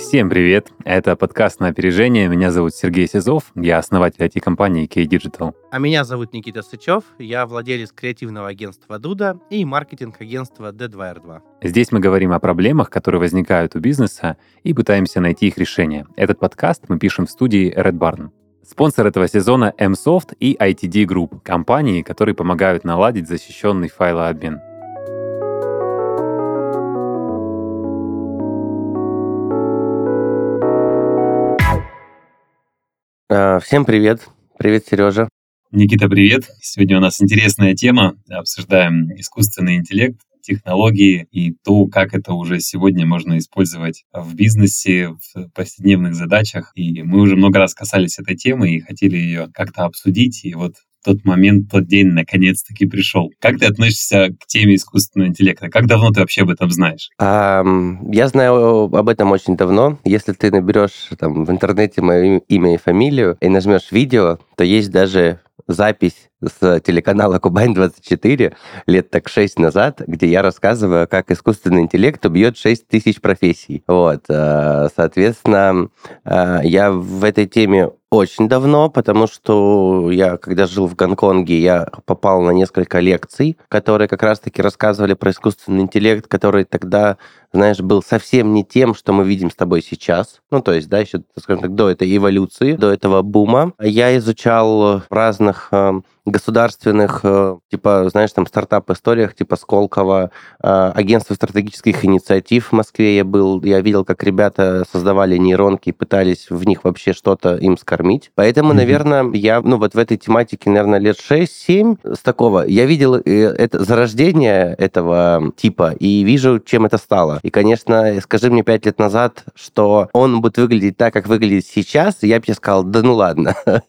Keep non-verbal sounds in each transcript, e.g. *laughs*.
Всем привет! Это подкаст «На опережение». Меня зовут Сергей Сизов, я основатель IT-компании K-Digital. А меня зовут Никита Сычев, я владелец креативного агентства «Дуда» и маркетинг-агентства D2R2. Здесь мы говорим о проблемах, которые возникают у бизнеса, и пытаемся найти их решение. Этот подкаст мы пишем в студии Red Barn. Спонсор этого сезона MSoft и ITD Group, компании, которые помогают наладить защищенный файлообмен. Всем привет. Привет, Сережа. Никита, привет. Сегодня у нас интересная тема. Обсуждаем искусственный интеллект, технологии и то, как это уже сегодня можно использовать в бизнесе, в повседневных задачах. И мы уже много раз касались этой темы и хотели ее как-то обсудить. И вот тот момент, тот день наконец-таки пришел. Как ты относишься к теме искусственного интеллекта? Как давно ты вообще об этом знаешь? А, я знаю об этом очень давно. Если ты наберешь там, в интернете мое имя и фамилию и нажмешь видео, то есть даже запись с телеканала Кубань-24 лет так 6 назад, где я рассказываю, как искусственный интеллект убьет 6 тысяч профессий. Вот, э, соответственно, э, я в этой теме очень давно, потому что я, когда жил в Гонконге, я попал на несколько лекций, которые как раз-таки рассказывали про искусственный интеллект, который тогда, знаешь, был совсем не тем, что мы видим с тобой сейчас. Ну, то есть, да, еще, скажем так, до этой эволюции, до этого бума. Я изучал разных э, государственных, э, типа, знаешь, там стартап-историях, типа Сколково, э, агентство стратегических инициатив в Москве я был, я видел, как ребята создавали нейронки, пытались в них вообще что-то им скормить. Поэтому, mm-hmm. наверное, я, ну, вот в этой тематике, наверное, лет 6-7 с такого. Я видел э, это зарождение этого типа и вижу, чем это стало. И, конечно, скажи мне 5 лет назад, что он будет выглядеть так, как выглядит сейчас, я бы тебе сказал, да ну ладно, *laughs*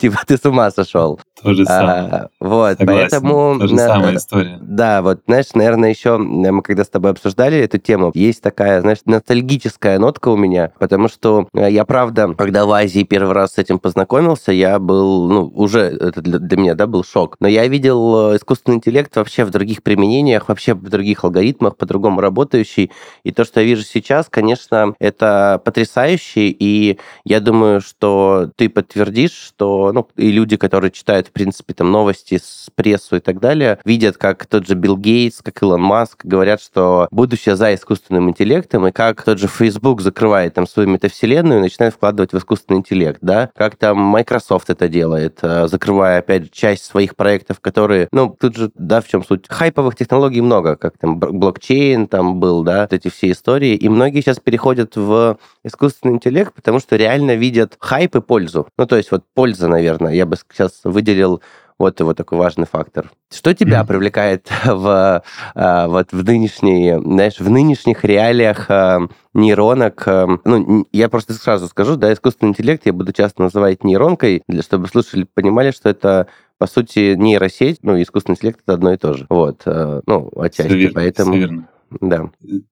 типа ты с ума сошел. То же самое. А, вот, Согласен. поэтому... То же самая история. Да, вот, знаешь, наверное, еще мы когда с тобой обсуждали эту тему, есть такая, знаешь, ностальгическая нотка у меня, потому что э, я, правда, когда в Азии первый раз с этим познакомился, я был, ну, уже это для, для меня, да, был шок. Но я видел э, искусственный интеллект вообще в других применениях, вообще в других алгоритмах, по-другому работающий. И то, что я вижу сейчас, конечно, это потрясающе, и я думаю, что ты подтвердишь, что, ну, и люди, которые читают, в принципе, там новости с прессу и так далее, видят, как тот же Билл Гейтс, как Илон Маск говорят, что будущее за искусственным интеллектом, и как тот же Facebook закрывает там свою метавселенную и начинает вкладывать в искусственный интеллект, да, как там Microsoft это делает, э, закрывая, опять часть своих проектов, которые, ну, тут же, да, в чем суть, хайповых технологий много, как там блокчейн там был, да, вот эти все истории, и многие сейчас переходят в искусственный интеллект, потому что реально видят хайп и пользу. Ну, то есть вот польза, наверное, я бы сейчас выделил вот вот такой важный фактор. Что тебя mm-hmm. привлекает *laughs* в а, вот в нынешней, знаешь, в нынешних реалиях а, нейронок? А, ну, я просто сразу скажу, да, искусственный интеллект я буду часто называть нейронкой, для, чтобы слушатели понимали, что это по сути нейросеть, ну, искусственный интеллект это одно и то же. Вот, ну, отчасти, все верно, поэтому. Все верно. Да.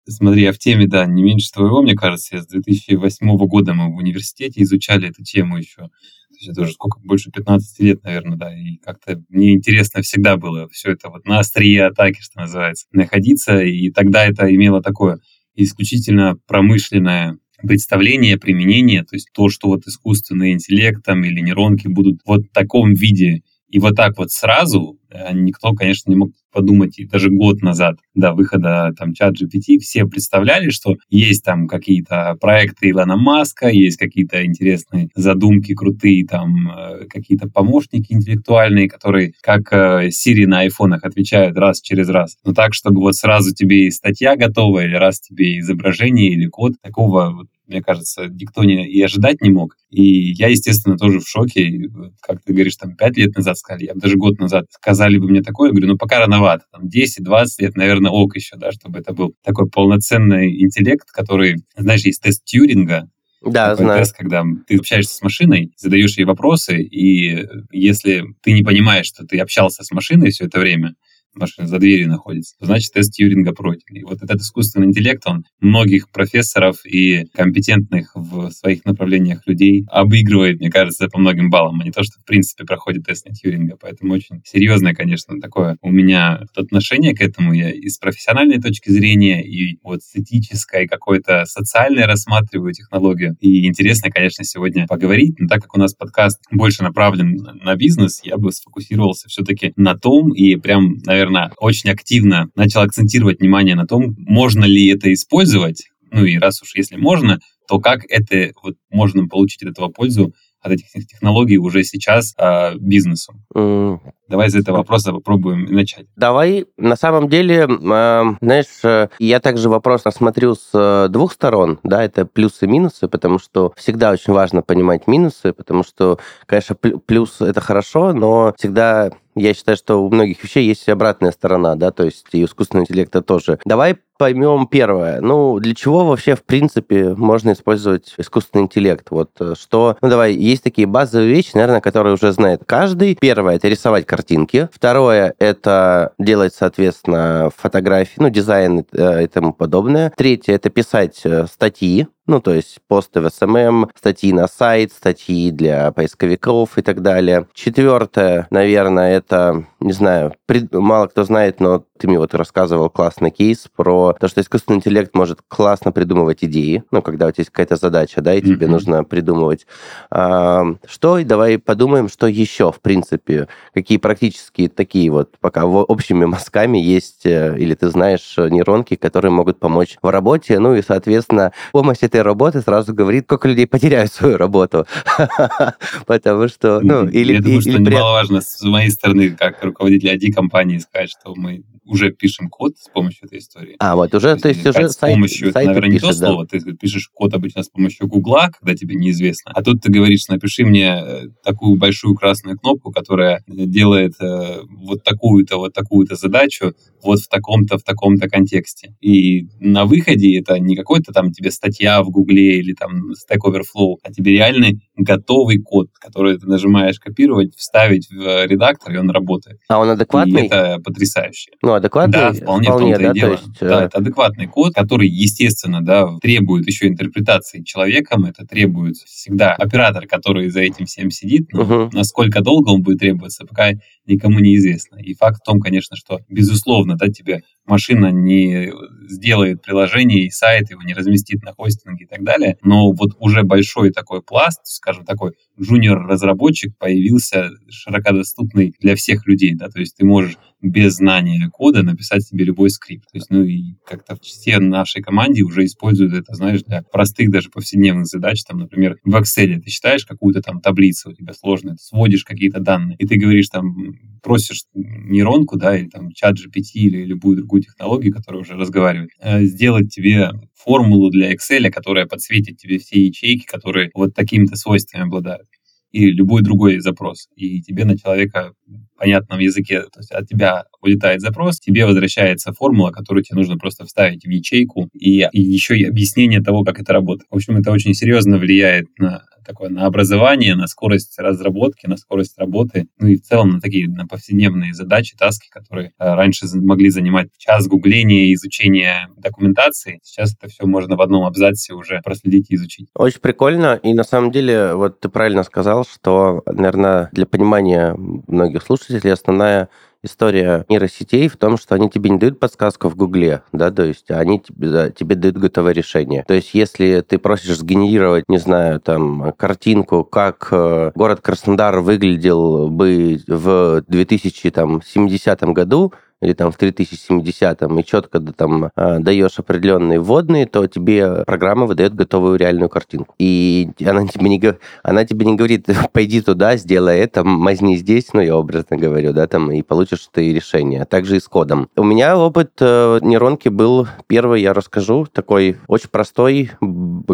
Смотри, я в теме, да, не меньше твоего, мне кажется. С 2008 года мы в университете изучали эту тему еще есть это уже сколько, больше 15 лет, наверное, да, и как-то мне интересно всегда было все это вот на острие атаки, что называется, находиться, и тогда это имело такое исключительно промышленное представление, применение, то есть то, что вот искусственный интеллект там или нейронки будут вот в таком виде и вот так вот сразу э, никто, конечно, не мог подумать, и даже год назад до выхода там чат GPT все представляли, что есть там какие-то проекты Илона Маска, есть какие-то интересные задумки крутые, там э, какие-то помощники интеллектуальные, которые как э, Siri на айфонах отвечают раз через раз. Но так, чтобы вот сразу тебе и статья готова, или раз тебе изображение или код, такого вот мне кажется, никто не, и ожидать не мог. И я, естественно, тоже в шоке. Как ты говоришь, там, пять лет назад сказали, я бы даже год назад сказали бы мне такое, я говорю, ну, пока рановато. Там 10-20 лет, наверное, ок еще, да, чтобы это был такой полноценный интеллект, который, знаешь, есть тест Тьюринга, да, такой знаю. тест, когда ты общаешься с машиной, задаешь ей вопросы, и если ты не понимаешь, что ты общался с машиной все это время, машина за дверью находится, значит тест Тьюринга пройден. И вот этот искусственный интеллект, он многих профессоров и компетентных в своих направлениях людей обыгрывает, мне кажется, по многим баллам, а не то, что в принципе проходит тест на Тьюринга. Поэтому очень серьезное, конечно, такое у меня отношение к этому. Я и с профессиональной точки зрения, и вот с этической, какой-то социальной рассматриваю технологию. И интересно, конечно, сегодня поговорить, но так как у нас подкаст больше направлен на бизнес, я бы сфокусировался все-таки на том и прям, наверное, очень активно начал акцентировать внимание на том, можно ли это использовать, ну и раз уж если можно, то как это вот можно получить от этого пользу от этих технологий уже сейчас э, бизнесу? Mm. Давай из этого вопроса попробуем начать. Давай. На самом деле, э, знаешь, я также вопрос рассмотрю с э, двух сторон, да, это плюсы и минусы, потому что всегда очень важно понимать минусы, потому что, конечно, плюс это хорошо, но всегда я считаю, что у многих вещей есть обратная сторона, да, то есть и искусственного интеллекта тоже. Давай поймем первое. Ну, для чего вообще, в принципе, можно использовать искусственный интеллект? Вот что... Ну, давай, есть такие базовые вещи, наверное, которые уже знает каждый. Первое — это рисовать картинки. Второе — это делать, соответственно, фотографии, ну, дизайн э, и тому подобное. Третье — это писать э, статьи, ну, то есть посты в SMM, статьи на сайт, статьи для поисковиков и так далее. Четвертое, наверное, это, не знаю, пред... мало кто знает, но ты мне вот рассказывал классный кейс про то, что искусственный интеллект может классно придумывать идеи, ну, когда у тебя есть какая-то задача, да, и mm-hmm. тебе нужно придумывать. А, что, давай подумаем, что еще, в принципе, какие практически такие вот пока общими мазками есть, э, или ты знаешь нейронки, которые могут помочь в работе, ну, и, соответственно, помощь этой работы сразу говорит, сколько людей потеряют свою работу. *laughs* Потому что, ну, или... Я думаю, что немаловажно с моей стороны, как руководителя ID-компании, сказать, что мы уже пишем код с помощью этой истории. А, вот уже, то есть, то есть уже с помощью, сайт, это, наверное, не то да. слово, ты пишешь код обычно с помощью Гугла, когда тебе неизвестно, а тут ты говоришь, напиши мне э, такую большую красную кнопку, которая делает э, вот такую-то, вот такую-то задачу вот в таком-то, в таком-то контексте. И на выходе это не какой-то там тебе статья в Гугле или там Stack Overflow, а тебе реальный готовый код, который ты нажимаешь копировать, вставить в редактор, и он работает. А он адекватный? И это потрясающе. Ну, адекватный? Да, вполне, вполне да, дело. есть... Да, э, это адекватный код, который, естественно, да, требует еще интерпретации человеком, это требует всегда оператор, который за этим всем сидит, но угу. насколько долго он будет требоваться, пока никому не известно. И факт в том, конечно, что, безусловно, да, тебе машина не сделает приложение и сайт, его не разместит на хостинге и так далее, но вот уже большой такой пласт, скажем, такой джуниор-разработчик появился широко доступный для всех людей, да, то есть ты можешь без знания кода написать себе любой скрипт. То есть, ну и как-то все нашей команде уже используют это, знаешь, для простых даже повседневных задач. Там, например, в Excel ты считаешь какую-то там таблицу у тебя сложную, ты сводишь какие-то данные, и ты говоришь там, просишь нейронку, да, или там чат GPT или любую другую технологию, которая уже разговаривает, э, сделать тебе формулу для Excel, которая подсветит тебе все ячейки, которые вот такими-то свойствами обладают и любой другой запрос. И тебе на человека понятном языке, то есть от тебя улетает запрос, тебе возвращается формула, которую тебе нужно просто вставить в ячейку, и, и еще и объяснение того, как это работает. В общем, это очень серьезно влияет на такое на образование, на скорость разработки, на скорость работы, ну и в целом на такие на повседневные задачи, таски, которые э, раньше могли занимать час гугления изучения документации. Сейчас это все можно в одном абзаце уже проследить и изучить. Очень прикольно. И на самом деле, вот ты правильно сказал, что, наверное, для понимания многих слушателей основная история нейросетей в том, что они тебе не дают подсказку в Гугле, да, то есть они тебе, да, тебе дают готовое решение. То есть если ты просишь сгенерировать, не знаю, там, картинку, как э, город Краснодар выглядел бы в 2070 году, или там в 3070-м, и четко там э, даешь определенные вводные, то тебе программа выдает готовую реальную картинку. И она тебе не, она тебе не говорит, *laughs* пойди туда, сделай это, мазни здесь, ну, я образно говорю, да, там, и получишь ты решение. А также и с кодом. У меня опыт э, нейронки был, первый я расскажу, такой очень простой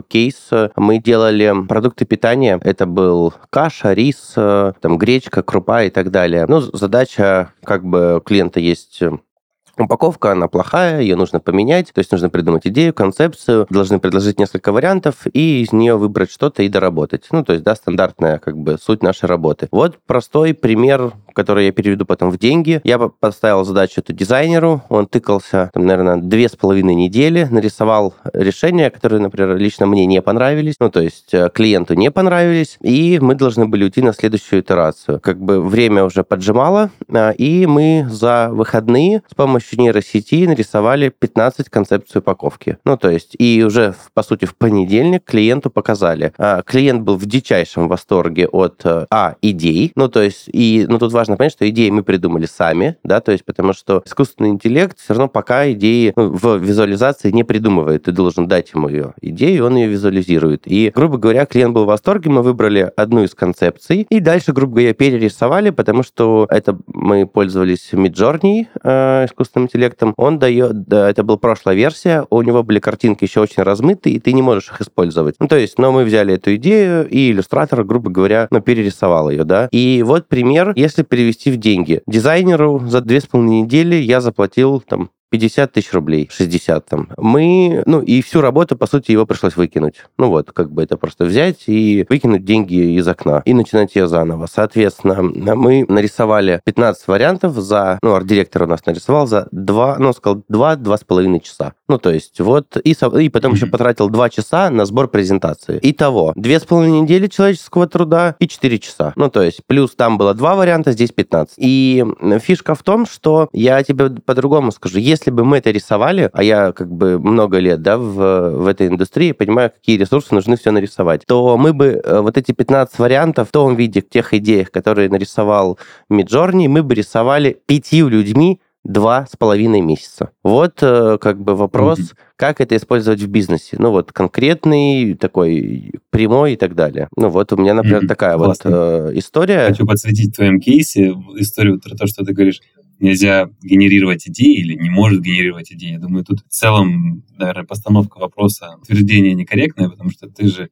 кейс. Мы делали продукты питания, это был каша, рис, э, там, гречка, крупа и так далее. Ну, задача, как бы, клиента есть Упаковка, она плохая, ее нужно поменять, то есть нужно придумать идею, концепцию, должны предложить несколько вариантов и из нее выбрать что-то и доработать. Ну, то есть, да, стандартная как бы суть нашей работы. Вот простой пример которые я переведу потом в деньги. Я поставил задачу эту дизайнеру, он тыкался, там, наверное, две с половиной недели, нарисовал решения, которые, например, лично мне не понравились, ну, то есть э, клиенту не понравились, и мы должны были уйти на следующую итерацию. Как бы время уже поджимало, а, и мы за выходные с помощью нейросети нарисовали 15 концепций упаковки. Ну, то есть, и уже, по сути, в понедельник клиенту показали. А, клиент был в дичайшем восторге от, э, а, идей, ну, то есть, и, ну, тут важно понять, что идеи мы придумали сами, да, то есть, потому что искусственный интеллект все равно пока идеи ну, в визуализации не придумывает. Ты должен дать ему ее идею, он ее визуализирует. И, грубо говоря, клиент был в восторге, мы выбрали одну из концепций, и дальше, грубо говоря, перерисовали, потому что это мы пользовались Midjourney, э, искусственным интеллектом. Он дает, да, это была прошлая версия, у него были картинки еще очень размытые, и ты не можешь их использовать. Ну, то есть, но мы взяли эту идею, и иллюстратор, грубо говоря, ну, перерисовал ее, да. И вот пример, если перевести в деньги. Дизайнеру за две с половиной недели я заплатил там 50 тысяч рублей, 60 там. Мы, ну, и всю работу, по сути, его пришлось выкинуть. Ну вот, как бы это просто взять и выкинуть деньги из окна и начинать ее заново. Соответственно, мы нарисовали 15 вариантов за, ну, арт-директор у нас нарисовал за 2, ну, сказал 2-2,5 часа. Ну, то есть вот, и, и потом еще потратил 2 часа на сбор презентации. Итого, 2,5 недели человеческого труда и 4 часа. Ну, то есть плюс там было 2 варианта, здесь 15. И фишка в том, что я тебе по-другому скажу, если если бы мы это рисовали, а я как бы много лет да, в, в этой индустрии, понимаю, какие ресурсы нужны все нарисовать, то мы бы э, вот эти 15 вариантов в том виде, в тех идеях, которые нарисовал Миджорни, мы бы рисовали пятью людьми два с половиной месяца. Вот э, как бы вопрос, mm-hmm. как это использовать в бизнесе. Ну вот конкретный, такой прямой и так далее. Ну вот у меня, например, mm-hmm. такая Классно. вот э, история. Хочу подсветить в твоем кейсе историю про то, что ты говоришь нельзя генерировать идеи или не может генерировать идеи. Я думаю, тут в целом, наверное, постановка вопроса утверждение некорректное, потому что ты же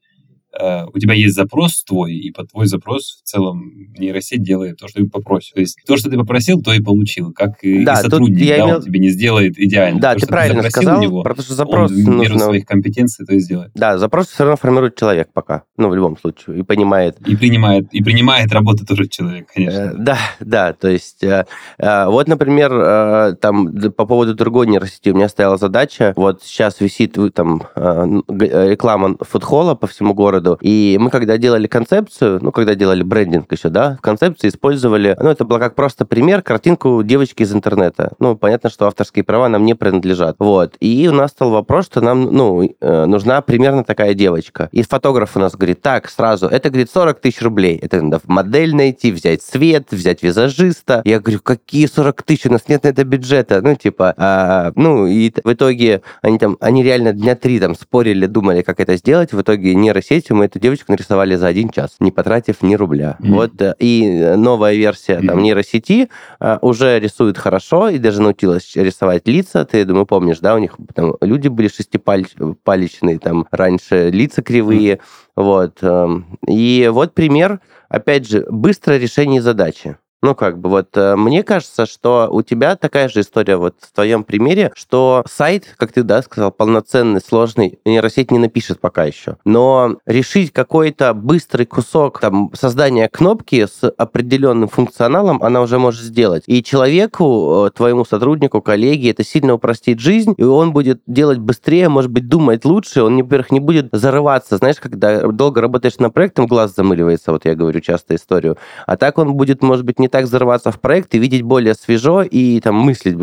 у тебя есть запрос твой, и под твой запрос в целом нейросеть делает то, что ты попросил. То есть то, что ты попросил, то и получил. Как и, да, и сотрудник, я да, имел... он тебе не сделает идеально. Да, то, ты правильно ты сказал, него, потому что запрос он нужно... меру своих компетенций то и сделает. Да, запрос все равно формирует человек пока, ну, в любом случае, и понимает. И принимает, и принимает работу тоже человек, конечно. Э, да, да, то есть э, э, вот, например, э, там по поводу другой нейросети у меня стояла задача, вот сейчас висит там э, реклама фудхола по всему городу, городу. И мы, когда делали концепцию, ну, когда делали брендинг еще, да, в концепции использовали, ну, это было как просто пример, картинку девочки из интернета. Ну, понятно, что авторские права нам не принадлежат. Вот. И у нас стал вопрос, что нам, ну, э, нужна примерно такая девочка. И фотограф у нас говорит, так, сразу, это, говорит, 40 тысяч рублей. Это надо модель найти, взять свет, взять визажиста. Я говорю, какие 40 тысяч? У нас нет на это бюджета. Ну, типа, а, ну, и в итоге они там, они реально дня три там спорили, думали, как это сделать. В итоге нейросетью мы эту девочку нарисовали за один час, не потратив ни рубля. Mm-hmm. Вот э, и новая версия mm-hmm. там нейросети а, уже рисует хорошо и даже научилась рисовать лица. Ты, думаю, помнишь, да, у них там люди были шестипалечные, там раньше лица кривые. Mm-hmm. Вот. Эм, и вот пример, опять же, быстрое решение задачи. Ну, как бы вот э, мне кажется, что у тебя такая же история вот в твоем примере, что сайт, как ты, да, сказал, полноценный, сложный, нейросеть не напишет пока еще. Но решить какой-то быстрый кусок там создания кнопки с определенным функционалом она уже может сделать. И человеку, э, твоему сотруднику, коллеге, это сильно упростит жизнь, и он будет делать быстрее, может быть, думать лучше, он, во-первых, не будет зарываться. Знаешь, когда долго работаешь на проектом, глаз замыливается, вот я говорю часто историю. А так он будет, может быть, не не так взорваться в проект и видеть более свежо и там мыслить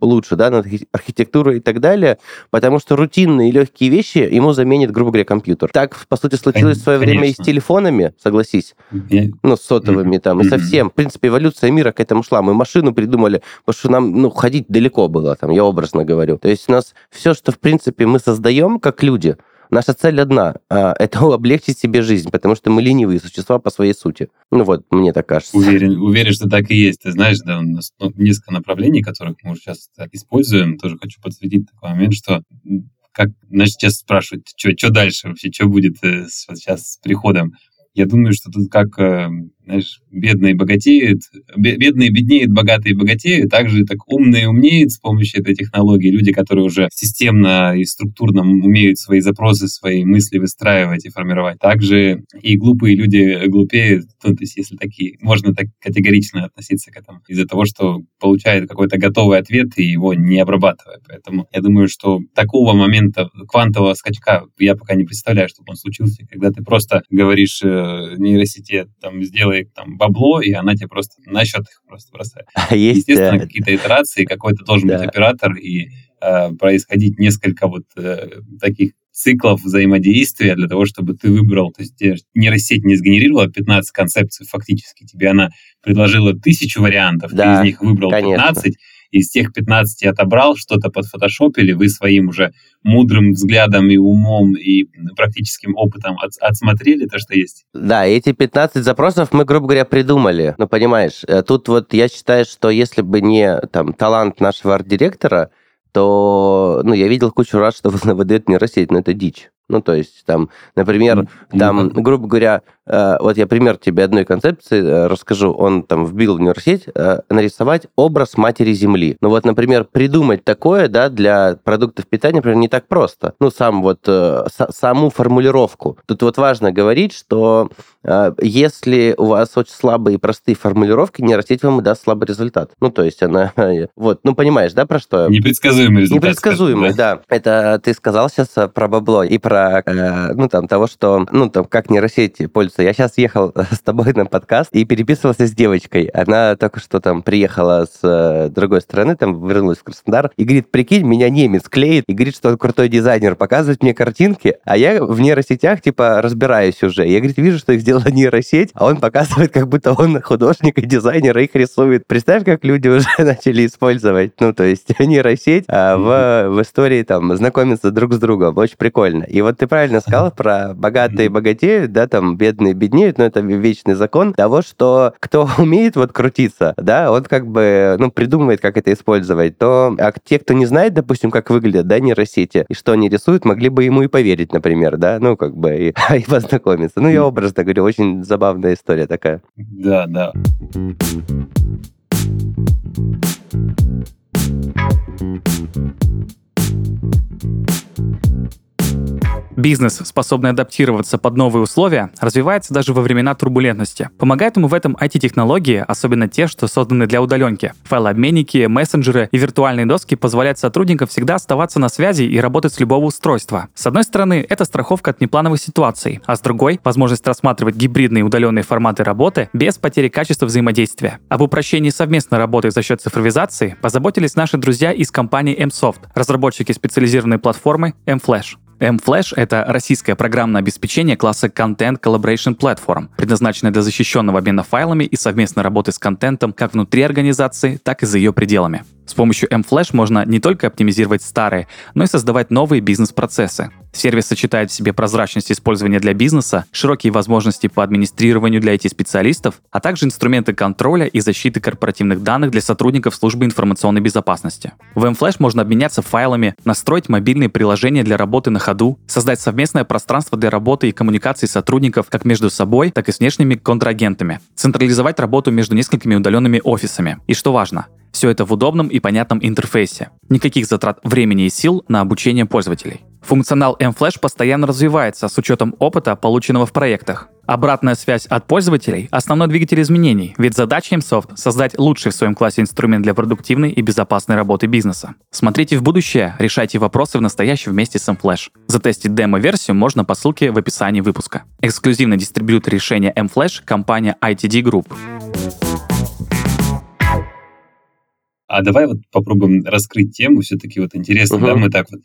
лучше, да, над архитектурой и так далее, потому что рутинные и легкие вещи ему заменит, грубо говоря, компьютер. Так, по сути, случилось в свое Конечно. время и с телефонами, согласись, Я... ну, с сотовыми mm-hmm. там, и совсем. В принципе, эволюция мира к этому шла. Мы машину придумали, потому что нам, ну, ходить далеко было, там, я образно говорю. То есть у нас все, что, в принципе, мы создаем как люди, Наша цель одна а, *laughs* – это облегчить себе жизнь, потому что мы ленивые существа по своей сути. Ну вот, мне так кажется. Уверен, уверен что так и есть. Ты знаешь, да, у нас ну, несколько направлений, которых мы уже сейчас используем. Тоже хочу подсветить такой момент, что как, значит, сейчас спрашивают, что дальше вообще, что будет э, сейчас с приходом. Я думаю, что тут как э, знаешь, бедные богатеют, бедные беднеют, богатые богатеют, также так умные умнеют с помощью этой технологии. Люди, которые уже системно и структурно умеют свои запросы, свои мысли выстраивать и формировать. Также и глупые люди глупеют, ну, то есть если такие, можно так категорично относиться к этому, из-за того, что получает какой-то готовый ответ и его не обрабатывая. Поэтому я думаю, что такого момента квантового скачка я пока не представляю, чтобы он случился, когда ты просто говоришь э, нейросети, там, сделай там бабло, и она тебе просто на счет их просто бросает. *laughs* А есть, Естественно, э... какие-то итерации, какой-то должен да. быть оператор, и э, происходить несколько вот э, таких циклов взаимодействия для того, чтобы ты выбрал, то есть нейросеть не сгенерировала 15 концепций фактически, тебе она предложила тысячу вариантов, да, ты из них выбрал конечно. 15, из тех 15 отобрал, что-то под подфотошопили, вы своим уже мудрым взглядом и умом и практическим опытом от, отсмотрели то, что есть. Да, эти 15 запросов мы, грубо говоря, придумали. Ну, понимаешь, э, тут вот я считаю, что если бы не там талант нашего арт-директора, то, ну, я видел кучу раз, что *laughs* выдает нейросеть, но это дичь. Ну, то есть, там, например, там, грубо говоря, вот я пример тебе одной концепции э, расскажу. Он там вбил в нейросеть э, нарисовать образ матери Земли. Ну вот, например, придумать такое, да, для продуктов питания, например, не так просто. Ну, сам вот, саму формулировку. Тут вот важно говорить, что если у вас очень слабые и простые формулировки, нейросеть вам даст слабый результат. Ну, то есть она... Вот, ну, понимаешь, да, про что? Непредсказуемый результат. Непредсказуемый, да. да. Это ты сказал сейчас про бабло и про, ну, там, того, что, ну, там, как нейросети пользуются я сейчас ехал *laughs* с тобой на подкаст и переписывался с девочкой. Она только что там приехала с э, другой стороны, там вернулась в Краснодар, и говорит, прикинь, меня немец клеит, и говорит, что он крутой дизайнер, показывает мне картинки, а я в нейросетях, типа, разбираюсь уже. Я, говорит, вижу, что их сделала *laughs* нейросеть, а он показывает, как будто он художник и дизайнер, и их рисует. Представь, как люди уже *laughs* начали использовать, ну, то есть нейросеть а, в, в истории там знакомиться друг с другом. Очень прикольно. И вот ты правильно сказал про богатые богатеют, да, там бедные бедные беднеют, но это вечный закон того, что кто *laughs* умеет вот крутиться, да, он как бы, ну, придумывает, как это использовать, то а те, кто не знает, допустим, как выглядят, да, нейросети, и что они рисуют, могли бы ему и поверить, например, да, ну, как бы, и, *laughs* и познакомиться. Ну, я образно говорю, очень забавная история такая. Да, да. Бизнес, способный адаптироваться под новые условия, развивается даже во времена турбулентности. Помогают ему в этом IT-технологии, особенно те, что созданы для удаленки. Файлообменники, мессенджеры и виртуальные доски позволяют сотрудникам всегда оставаться на связи и работать с любого устройства. С одной стороны, это страховка от неплановых ситуаций, а с другой — возможность рассматривать гибридные удаленные форматы работы без потери качества взаимодействия. Об упрощении совместной работы за счет цифровизации позаботились наши друзья из компании MSoft, разработчики специализированной платформы MFlash. M-Flash — это российское программное обеспечение класса Content Collaboration Platform, предназначенное для защищенного обмена файлами и совместной работы с контентом как внутри организации, так и за ее пределами. С помощью M-Flash можно не только оптимизировать старые, но и создавать новые бизнес-процессы. Сервис сочетает в себе прозрачность использования для бизнеса, широкие возможности по администрированию для IT-специалистов, а также инструменты контроля и защиты корпоративных данных для сотрудников службы информационной безопасности. В M-Flash можно обменяться файлами, настроить мобильные приложения для работы на ходу, создать совместное пространство для работы и коммуникации сотрудников как между собой, так и с внешними контрагентами, централизовать работу между несколькими удаленными офисами. И что важно, все это в удобном и понятном интерфейсе. Никаких затрат времени и сил на обучение пользователей. Функционал mFlash постоянно развивается с учетом опыта, полученного в проектах. Обратная связь от пользователей – основной двигатель изменений, ведь задача MSoft – создать лучший в своем классе инструмент для продуктивной и безопасной работы бизнеса. Смотрите в будущее, решайте вопросы в настоящем вместе с mFlash. Затестить демо-версию можно по ссылке в описании выпуска. Эксклюзивный дистрибьютор решения mFlash – компания ITD Group. А давай вот попробуем раскрыть тему. Все-таки вот интересно, uh-huh. да, мы так вот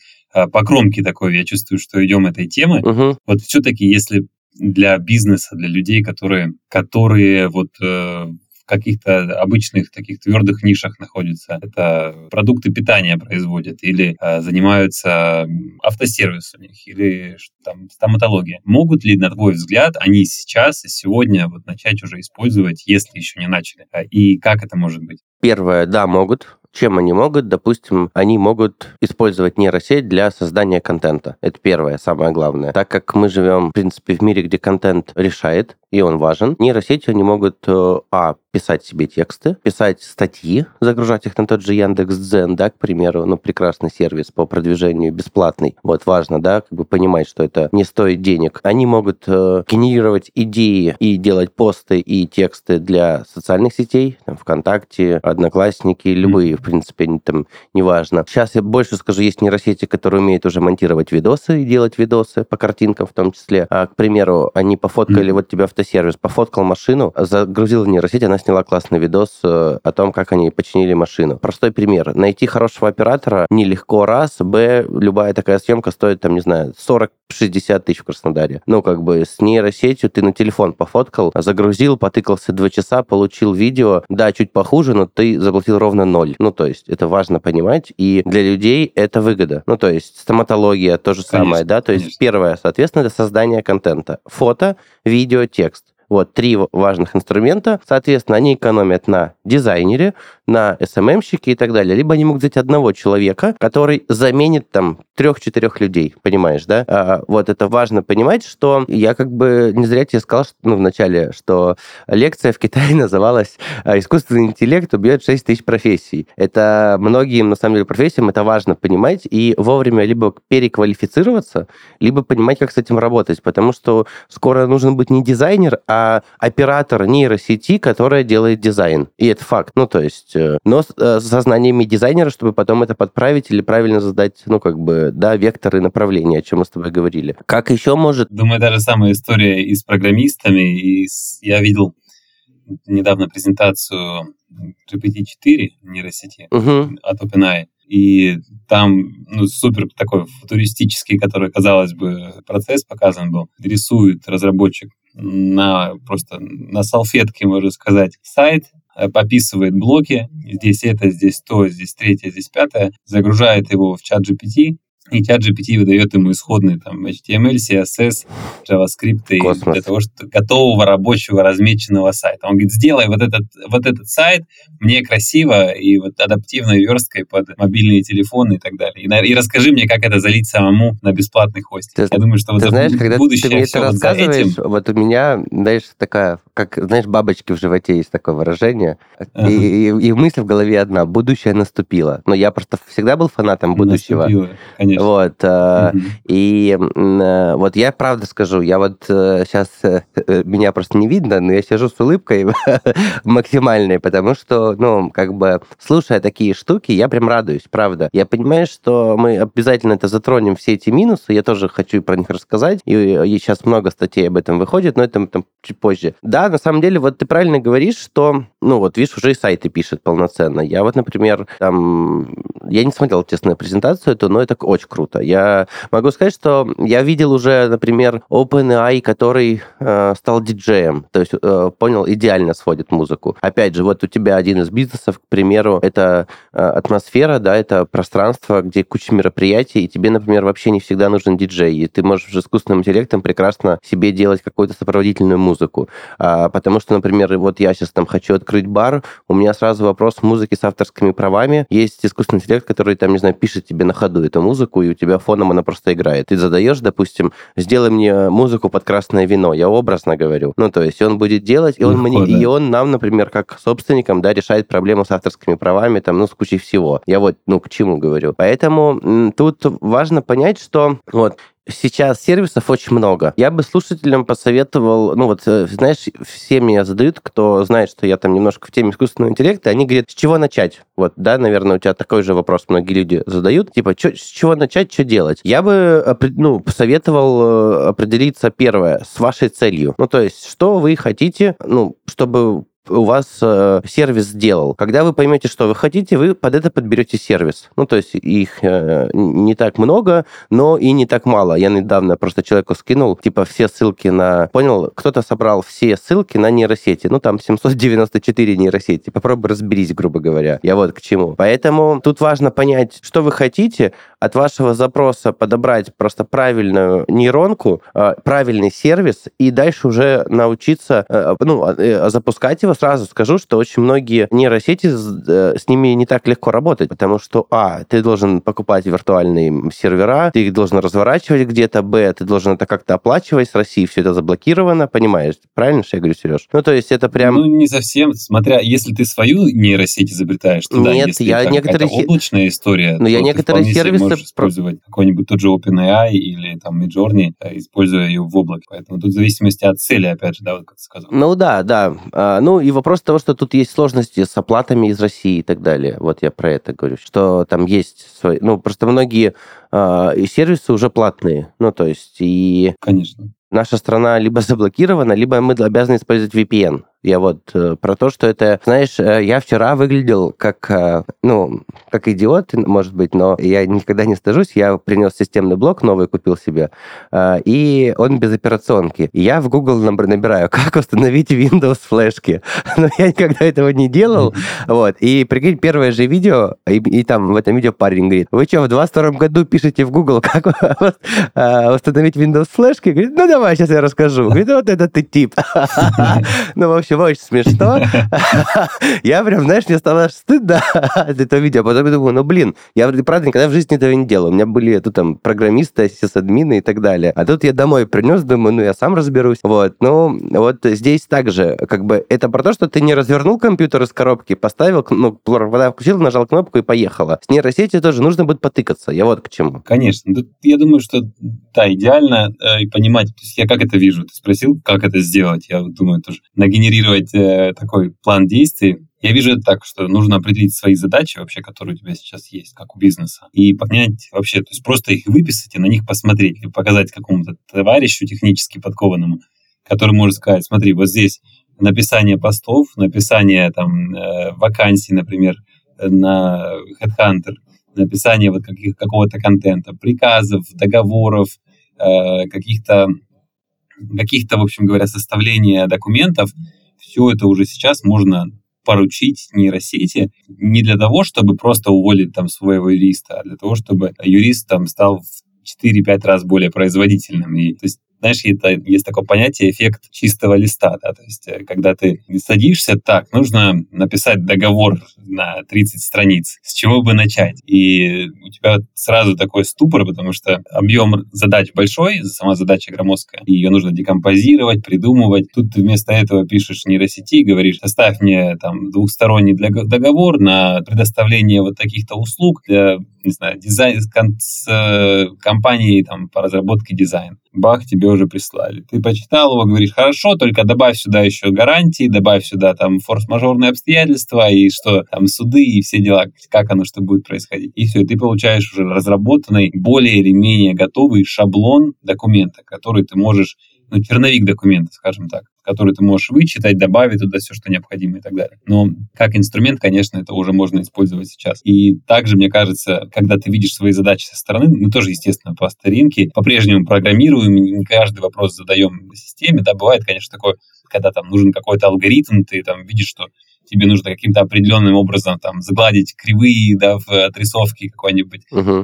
по кромке такой, я чувствую, что идем этой темы. Uh-huh. Вот все-таки, если для бизнеса, для людей, которые, которые вот э, каких-то обычных таких твердых нишах находятся. Это продукты питания производят или э, занимаются автосервисом у них, или там стоматология. Могут ли, на твой взгляд, они сейчас и сегодня вот начать уже использовать, если еще не начали? И как это может быть? Первое, да, могут. Чем они могут? Допустим, они могут использовать нейросеть для создания контента. Это первое, самое главное. Так как мы живем, в принципе, в мире, где контент решает, и он важен. Нейросети, они могут, э, а, писать себе тексты, писать статьи, загружать их на тот же Яндекс Дзен, да, к примеру, ну, прекрасный сервис по продвижению бесплатный. Вот важно, да, как бы понимать, что это не стоит денег. Они могут э, генерировать идеи и делать посты и тексты для социальных сетей, там, ВКонтакте, Одноклассники, любые, в принципе, они там, неважно. Сейчас я больше скажу, есть нейросети, которые умеют уже монтировать видосы и делать видосы по картинкам в том числе. А, к примеру, они пофоткали, вот тебе автосервис, пофоткал машину, загрузил в нейросеть, она сняла классный видос э, о том, как они починили машину. Простой пример. Найти хорошего оператора нелегко, раз. Б, любая такая съемка стоит, там, не знаю, 40-60 тысяч в Краснодаре. Ну, как бы с нейросетью ты на телефон пофоткал, загрузил, потыкался два часа, получил видео. Да, чуть похуже, но ты заплатил ровно ноль. Ну, то есть это важно понимать, и для людей это выгода. Ну, то есть стоматология то же конечно, самое, да? То есть конечно. первое, соответственно, это создание контента. Фото, видео, текст. Вот, три важных инструмента. Соответственно, они экономят на дизайнере, на SMM-щике и так далее. Либо они могут взять одного человека, который заменит там трех-четырех людей, понимаешь, да? А, вот это важно понимать, что я как бы не зря тебе сказал, что, ну, вначале, что лекция в Китае *laughs* называлась а, «Искусственный интеллект убьет 6 тысяч профессий». Это многим, на самом деле, профессиям это важно понимать и вовремя либо переквалифицироваться, либо понимать, как с этим работать, потому что скоро нужен быть не дизайнер, а оператор нейросети, которая делает дизайн. И это факт. Ну, то есть, э, но э, со знаниями дизайнера, чтобы потом это подправить или правильно задать, ну, как бы, да, векторы направления, о чем мы с тобой говорили. Как еще может... Думаю, даже самая история и с программистами, и с... я видел недавно презентацию GPT-4 нейросети uh-huh. от OpenAI, и там ну, супер такой футуристический, который, казалось бы, процесс показан был. Рисует разработчик на просто на салфетке, можно сказать, сайт, пописывает блоки, здесь это, здесь то, здесь третье, здесь пятое, загружает его в чат GPT, и чат GPT выдает ему исходные там HTML, CSS, JavaScript Космос. для того, что готового рабочего размеченного сайта. Он говорит, сделай вот этот, вот этот сайт мне красиво и вот адаптивной версткой под мобильные телефоны и так далее. И, и расскажи мне, как это залить самому на бесплатный хостинг. Ты, Я думаю, что вот ты знаешь, когда будущее ты мне это рассказываешь, вот, этим... вот у меня, знаешь, такая, как, знаешь, бабочки в животе есть такое выражение, и, и, и мысль в голове одна, будущее наступило. Но я просто всегда был фанатом будущего. Наступило, конечно конечно. Вот. Mm-hmm. И э, вот я правда скажу, я вот сейчас, э, меня просто не видно, но я сижу с улыбкой *laughs* максимальной, потому что, ну, как бы, слушая такие штуки, я прям радуюсь, правда. Я понимаю, что мы обязательно это затронем, все эти минусы, я тоже хочу про них рассказать, и, и сейчас много статей об этом выходит, но это там чуть позже. Да, на самом деле, вот ты правильно говоришь, что, ну, вот, видишь, уже и сайты пишет полноценно. Я вот, например, там, я не смотрел, честно, презентацию эту, но это очень круто. Я могу сказать, что я видел уже, например, OpenAI, который э, стал диджеем, то есть, э, понял, идеально сводит музыку. Опять же, вот у тебя один из бизнесов, к примеру, это э, атмосфера, да, это пространство, где куча мероприятий, и тебе, например, вообще не всегда нужен диджей, и ты можешь с искусственным интеллектом прекрасно себе делать какую-то сопроводительную музыку. А, потому что, например, вот я сейчас там хочу открыть бар, у меня сразу вопрос музыки с авторскими правами. Есть искусственный интеллект, который там, не знаю, пишет тебе на ходу эту музыку, и у тебя фоном она просто играет. Ты задаешь, допустим, сделай мне музыку под красное вино, я образно говорю. Ну, то есть он будет делать, и он, мне, и он нам, например, как собственникам, да, решает проблему с авторскими правами, там, ну, с кучей всего. Я вот, ну, к чему говорю. Поэтому тут важно понять, что вот сейчас сервисов очень много. Я бы слушателям посоветовал, ну вот, э, знаешь, все меня задают, кто знает, что я там немножко в теме искусственного интеллекта, они говорят, с чего начать? Вот, да, наверное, у тебя такой же вопрос многие люди задают, типа, чё, с чего начать, что делать? Я бы, ну, посоветовал э, определиться, первое, с вашей целью. Ну, то есть, что вы хотите, ну, чтобы у вас э, сервис сделал. Когда вы поймете, что вы хотите, вы под это подберете сервис. Ну, то есть их э, не так много, но и не так мало. Я недавно просто человеку скинул, типа, все ссылки на... Понял, кто-то собрал все ссылки на нейросети. Ну, там 794 нейросети. Попробуй разберись, грубо говоря. Я вот к чему. Поэтому тут важно понять, что вы хотите, от вашего запроса подобрать просто правильную нейронку, э, правильный сервис, и дальше уже научиться, э, ну, э, запускать его сразу скажу, что очень многие нейросети, э, с ними не так легко работать, потому что, а, ты должен покупать виртуальные сервера, ты их должен разворачивать где-то, б, ты должен это как-то оплачивать, с России все это заблокировано, понимаешь? Правильно что я говорю, Сереж? Ну, то есть это прям... Ну, не совсем, смотря, если ты свою нейросеть изобретаешь, то да, Нет, если я это некоторые какая-то облачная история, Ну, то я некоторые сервисы можешь использовать какой-нибудь тот же OpenAI или там Midjourney, э, используя ее в облаке. Поэтому тут в зависимости от цели, опять же, да, вот как ты сказал. Ну да, да. А, ну и вопрос того, что тут есть сложности с оплатами из России и так далее. Вот я про это говорю, что там есть свои... Ну, просто многие и сервисы уже платные. Ну, то есть и Конечно. Наша страна либо заблокирована, либо мы обязаны использовать VPN. Я вот э, про то, что это, знаешь, э, я вчера выглядел как, э, ну, как идиот, может быть, но я никогда не стыжусь. Я принес системный блок новый, купил себе, э, и он без операционки. И я в Google наб- набираю, *laughs* как установить Windows флешки. *laughs* Но я никогда этого не делал. Вот. И прикинь, первое же видео, и, и там в этом видео парень говорит, вы что, в 22 году пишете в Google, как э, установить Windows флешки? Говорит, ну давай, сейчас я расскажу. *laughs* Говорит, вот это ты тип. *laughs* Ну, в общем, очень смешно. *laughs* Я прям, знаешь, мне стало стыдно от этого видео. А потом я думаю, ну, блин, я правда никогда в жизни этого не делал. У меня были тут там программисты, сисадмины и так далее. А тут я домой принес, думаю, ну, я сам разберусь. Вот, ну, вот здесь также, как бы, это про то, что ты не развернул компьютер из коробки, поставил, ну, вода включил, нажал кнопку и поехала. С нейросетью тоже нужно будет потыкаться. Я вот к чему. Конечно. Я думаю, что да, идеально э, понимать, то есть я как это вижу, ты спросил, как это сделать, я думаю тоже нагенерировать э, такой план действий. Я вижу это так, что нужно определить свои задачи вообще, которые у тебя сейчас есть, как у бизнеса, и понять вообще, то есть просто их выписать и на них посмотреть, или показать какому-то товарищу технически подкованному, который может сказать, смотри, вот здесь написание постов, написание там э, вакансий, например, на Headhunter, написание вот каких, какого-то контента, приказов, договоров, э, каких-то, каких-то, в общем говоря, составления документов, все это уже сейчас можно поручить нейросети не для того, чтобы просто уволить там своего юриста, а для того, чтобы юрист там стал в 4-5 раз более производительным. И, то есть знаешь, это, есть такое понятие эффект чистого листа, да, то есть э, когда ты садишься, так, нужно написать договор на 30 страниц, с чего бы начать? И у тебя сразу такой ступор, потому что объем задач большой, сама задача громоздкая, ее нужно декомпозировать, придумывать. Тут ты вместо этого пишешь нейросети, говоришь, составь мне там двухсторонний дог- договор на предоставление вот таких-то услуг для, не знаю, дизайн, с кон- с э, компанией там по разработке дизайна бах, тебе уже прислали. Ты почитал его, говоришь, хорошо, только добавь сюда еще гарантии, добавь сюда там форс-мажорные обстоятельства и что там суды и все дела, как оно что будет происходить. И все, ты получаешь уже разработанный, более или менее готовый шаблон документа, который ты можешь, ну, черновик документа, скажем так, который ты можешь вычитать, добавить туда все, что необходимо и так далее. Но как инструмент, конечно, это уже можно использовать сейчас. И также, мне кажется, когда ты видишь свои задачи со стороны, мы тоже, естественно, по старинке по-прежнему программируем, и не каждый вопрос задаем системе, да, бывает, конечно, такое, когда там нужен какой-то алгоритм, ты там видишь, что тебе нужно каким-то определенным образом там сгладить кривые, да, в отрисовке какой-нибудь,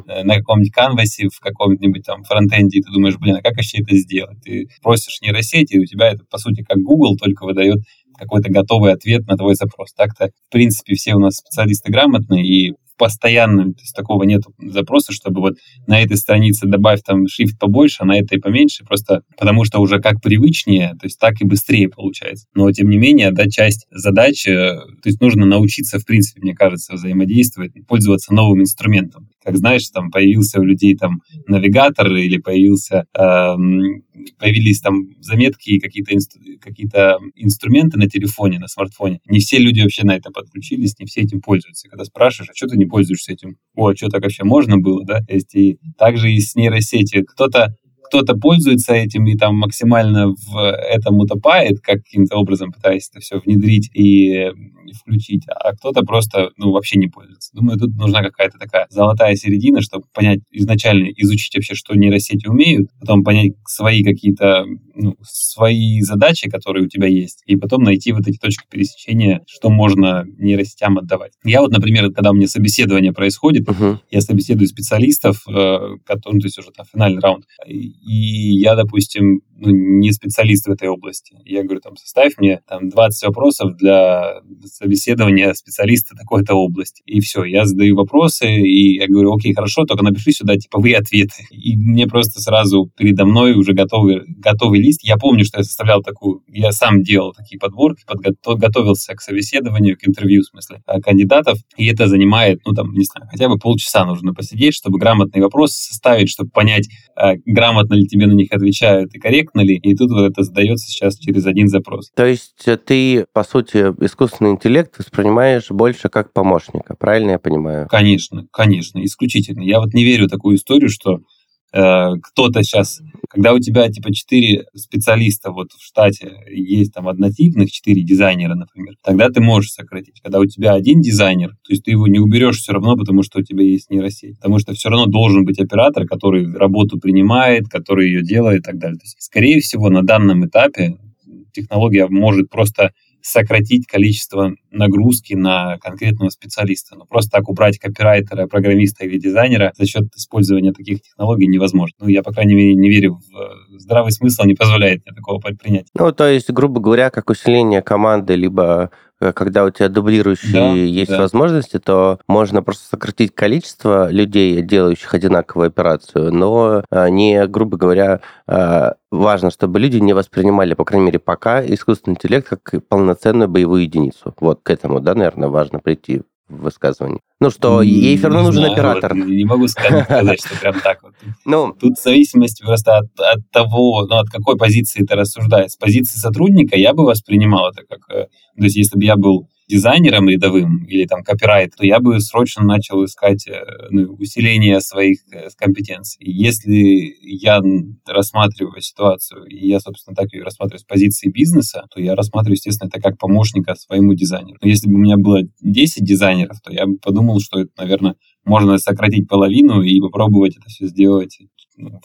э, на каком-нибудь канвасе, в каком-нибудь там фронтенде, и ты думаешь, блин, а как вообще это сделать? Ты просишь нейросеть, и у тебя это, по сути, как Google, только выдает какой-то готовый ответ на твой запрос. Так-то, в принципе, все у нас специалисты грамотные, и постоянно, то есть такого нет запроса, чтобы вот на этой странице добавь там шрифт побольше, а на этой поменьше, просто потому что уже как привычнее, то есть так и быстрее получается. Но, тем не менее, да, часть задач, э, то есть нужно научиться, в принципе, мне кажется, взаимодействовать, пользоваться новым инструментом. Как знаешь, там появился у людей там навигатор или появился, эм, появились там заметки и какие-то инст- какие-то инструменты на телефоне, на смартфоне. Не все люди вообще на это подключились, не все этим пользуются. Когда спрашиваешь, а что ты не пользуешься этим? О, что так вообще можно было, да? Есть и также и с нейросетью. Кто-то кто-то пользуется этим и там максимально в этом утопает, как каким-то образом пытаясь это все внедрить и включить, а кто-то просто, ну, вообще не пользуется. Думаю, тут нужна какая-то такая золотая середина, чтобы понять, изначально изучить вообще, что нейросети умеют, потом понять свои какие-то, ну, свои задачи, которые у тебя есть, и потом найти вот эти точки пересечения, что можно нейросетям отдавать. Я вот, например, когда у меня собеседование происходит, Мгм. я собеседую специалистов, э, которые, то есть уже там финальный раунд, и я, допустим, ну, не специалист в этой области. Я говорю, там, составь мне там 20 вопросов для собеседования специалиста такой-то области. И все, я задаю вопросы, и я говорю, окей, хорошо, только напиши сюда типовые ответы. И мне просто сразу передо мной уже готовый, готовый лист. Я помню, что я составлял такую, я сам делал такие подборки, подготовился к собеседованию, к интервью, в смысле, э, кандидатов, и это занимает, ну, там, не знаю, хотя бы полчаса нужно посидеть, чтобы грамотный вопрос составить, чтобы понять, э, грамотно ли тебе на них отвечают и корректно ли, и тут вот это задается сейчас через один запрос. То есть э, ты, по сути, искусственный интеллект воспринимаешь больше как помощника, правильно я понимаю? Конечно, конечно, исключительно. Я вот не верю в такую историю, что Э, кто-то сейчас, когда у тебя типа четыре специалиста вот в штате, есть там однотипных, четыре дизайнера, например, тогда ты можешь сократить. Когда у тебя один дизайнер, то есть ты его не уберешь все равно, потому что у тебя есть нейросеть. Потому что все равно должен быть оператор, который работу принимает, который ее делает и так далее. То есть, скорее всего, на данном этапе технология может просто сократить количество нагрузки на конкретного специалиста. Но просто так убрать копирайтера, программиста или дизайнера за счет использования таких технологий невозможно. Ну, я, по крайней мере, не верю в э, здравый смысл, не позволяет мне такого предпринять. Ну, то есть, грубо говоря, как усиление команды, либо когда у тебя дублирующие да, есть да. возможности, то можно просто сократить количество людей, делающих одинаковую операцию, но э, не, грубо говоря, э, важно, чтобы люди не воспринимали, по крайней мере, пока искусственный интеллект как полноценную боевую единицу. Вот к этому, да, наверное, важно прийти в высказывании. Ну что, ей все равно нужен знаю, оператор. Вот, не могу *laughs* сказать, что прям так вот. Ну, Тут в зависимости просто от, от того, ну, от какой позиции ты рассуждаешь. С позиции сотрудника я бы воспринимал это как... То есть если бы я был дизайнером рядовым или там копирайт, то я бы срочно начал искать э, ну, усиление своих э, компетенций. Если я рассматриваю ситуацию, и я, собственно, так ее рассматриваю с позиции бизнеса, то я рассматриваю, естественно, это как помощника своему дизайнеру. Но если бы у меня было 10 дизайнеров, то я бы подумал, что это, наверное, можно сократить половину и попробовать это все сделать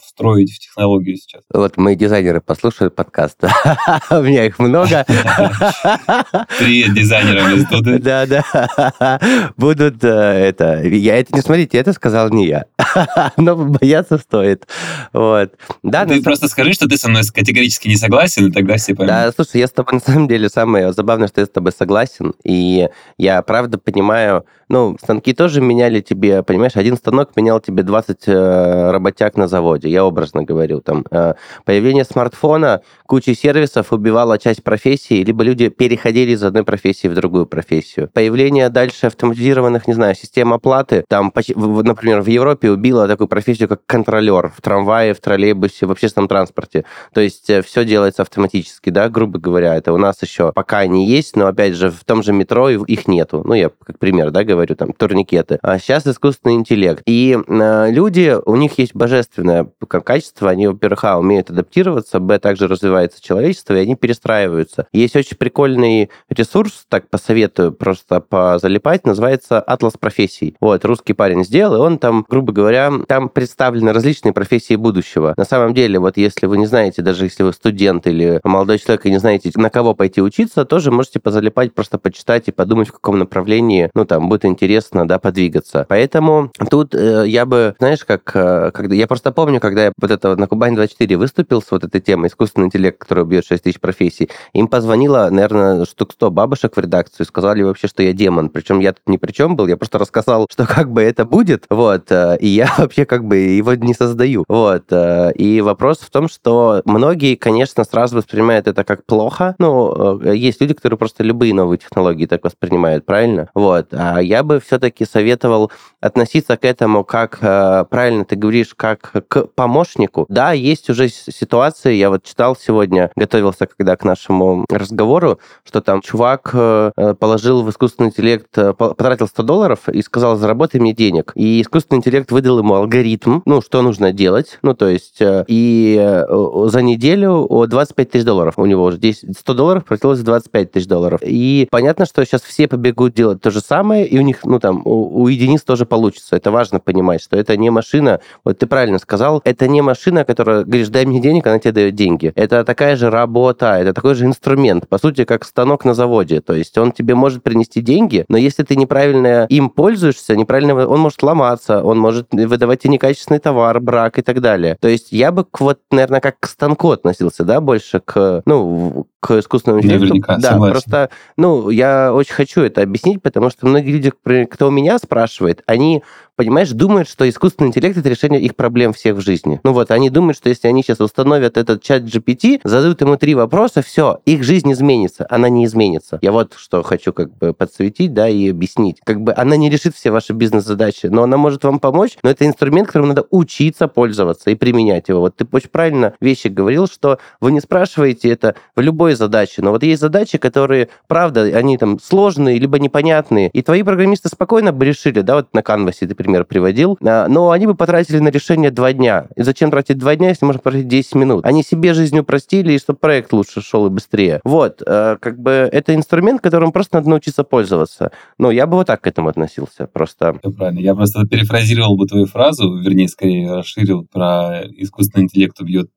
встроить в технологию сейчас. Вот мои дизайнеры послушают подкаст. *laughs* У меня их много. *laughs* Привет дизайнерам из Дуды. Да, да. Будут э, это... Я это не смотрите, это сказал не я. *laughs* Но бояться стоит. Вот. Да, Ты просто скажи, что ты со мной категорически не согласен, и тогда все поймут. Да, слушай, я с тобой на самом деле самое забавное, что я с тобой согласен. И я правда понимаю, ну, станки тоже меняли тебе, понимаешь, один станок менял тебе 20 э, работяг на заводе, я образно говорю. Там, э, появление смартфона, куча сервисов убивало часть профессии, либо люди переходили из одной профессии в другую профессию. Появление дальше автоматизированных, не знаю, систем оплаты, там, например, в Европе убило такую профессию, как контролер в трамвае, в троллейбусе, в общественном транспорте. То есть э, все делается автоматически, да, грубо говоря. Это у нас еще пока не есть, но, опять же, в том же метро их нету. Ну, я как пример, да, говорю там, турникеты. А сейчас искусственный интеллект. И э, люди, у них есть божественное качество, они, во-первых, а, умеют адаптироваться, б, также развивается человечество, и они перестраиваются. Есть очень прикольный ресурс, так посоветую просто позалипать, называется «Атлас профессий». Вот, русский парень сделал, и он там, грубо говоря, там представлены различные профессии будущего. На самом деле, вот если вы не знаете, даже если вы студент или молодой человек и не знаете, на кого пойти учиться, тоже можете позалипать, просто почитать и подумать, в каком направлении, ну, там, будет интересно, да, подвигаться. Поэтому тут э, я бы, знаешь, как, э, когда я просто помню, когда я вот это на Кубань 24 выступил с вот этой темой искусственный интеллект, который убьет 6 тысяч профессий, им позвонило, наверное, штук 100 бабушек в редакцию, сказали вообще, что я демон. Причем я тут ни при чем был, я просто рассказал, что как бы это будет, вот, э, и я *laughs* вообще как бы его не создаю. Вот, э, и вопрос в том, что многие, конечно, сразу воспринимают это как плохо. Ну, э, есть люди, которые просто любые новые технологии так воспринимают, правильно? Вот, а я бы все-таки советовал относиться к этому как, правильно ты говоришь, как к помощнику. Да, есть уже ситуации, я вот читал сегодня, готовился когда к нашему разговору, что там чувак э, положил в искусственный интеллект, э, потратил 100 долларов и сказал, заработай мне денег. И искусственный интеллект выдал ему алгоритм, ну, что нужно делать, ну, то есть, и за неделю 25 тысяч долларов у него уже 10, 100 долларов превратилось в 25 тысяч долларов. И понятно, что сейчас все побегут делать то же самое, и у них, ну, там, у, у единиц тоже получится. Это важно понимать, что это не машина. Вот ты правильно сказал, сказал, это не машина, которая, говоришь, дай мне денег, она тебе дает деньги. Это такая же работа, это такой же инструмент, по сути, как станок на заводе. То есть он тебе может принести деньги, но если ты неправильно им пользуешься, неправильно, он может ломаться, он может выдавать тебе некачественный товар, брак и так далее. То есть я бы вот, наверное, как к станку относился, да, больше к, ну, к искусственному интеллекту. Наверняка, да, согласен. просто, ну, я очень хочу это объяснить, потому что многие люди, кто у меня спрашивает, они понимаешь, думают, что искусственный интеллект — это решение их проблем всех в жизни. Ну вот, они думают, что если они сейчас установят этот чат GPT, задают ему три вопроса, все, их жизнь изменится. Она не изменится. Я вот что хочу как бы подсветить, да, и объяснить. Как бы она не решит все ваши бизнес-задачи, но она может вам помочь, но это инструмент, которым надо учиться пользоваться и применять его. Вот ты очень правильно вещи говорил, что вы не спрашиваете это в любой задаче, но вот есть задачи, которые, правда, они там сложные, либо непонятные, и твои программисты спокойно бы решили, да, вот на канвасе ты пример приводил, а, но они бы потратили на решение два дня. И зачем тратить два дня, если можно потратить 10 минут? Они себе жизнь упростили, и чтобы проект лучше шел и быстрее. Вот, э, как бы это инструмент, которым просто надо научиться пользоваться. Но я бы вот так к этому относился, просто. Все правильно. Я просто перефразировал бы твою фразу, вернее, скорее расширил про искусственный интеллект убьет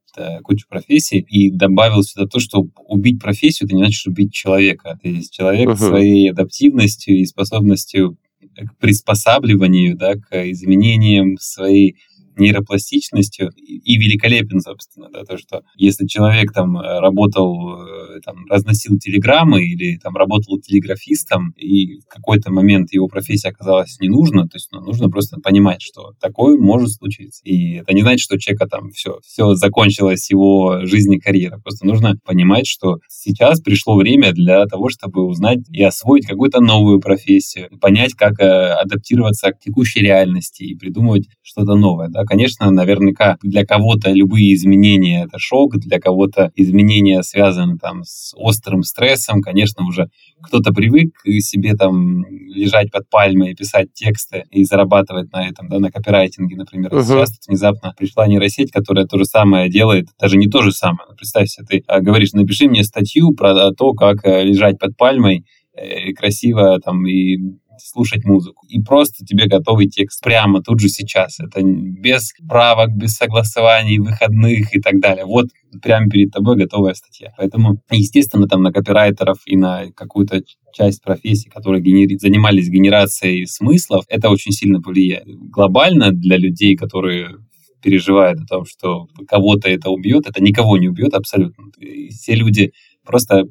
кучу профессий и добавил сюда то, что убить профессию, это не значит убить человека. То есть человек uh-huh. своей адаптивностью и способностью к приспосабливанию, да, к изменениям своей нейропластичностью и великолепен, собственно, да, то, что если человек там э, работал, э, там, разносил телеграммы или там работал телеграфистом, и в какой-то момент его профессия оказалась не нужна, то есть ну, нужно просто понимать, что такое может случиться. И это не значит, что человека там все, все закончилось, его жизнь и карьера. Просто нужно понимать, что сейчас пришло время для того, чтобы узнать и освоить какую-то новую профессию, понять, как э, адаптироваться к текущей реальности и придумывать что-то новое. Да? Конечно, наверняка для кого-то любые изменения — это шок, для кого-то изменения связаны там с острым стрессом. Конечно, уже кто-то привык себе там лежать под пальмой и писать тексты и зарабатывать на этом, да, на копирайтинге, например. Uh-huh. Сейчас тут внезапно пришла нейросеть, которая то же самое делает, даже не то же самое. Представь себе, ты а, говоришь, напиши мне статью про то, как э, лежать под пальмой, э, красиво там и слушать музыку. И просто тебе готовый текст прямо тут же сейчас. Это без правок, без согласований, выходных и так далее. Вот прямо перед тобой готовая статья. Поэтому, естественно, там на копирайтеров и на какую-то часть профессий, которые генери... занимались генерацией смыслов, это очень сильно повлияет. Глобально для людей, которые переживают о том, что кого-то это убьет, это никого не убьет абсолютно. Все люди просто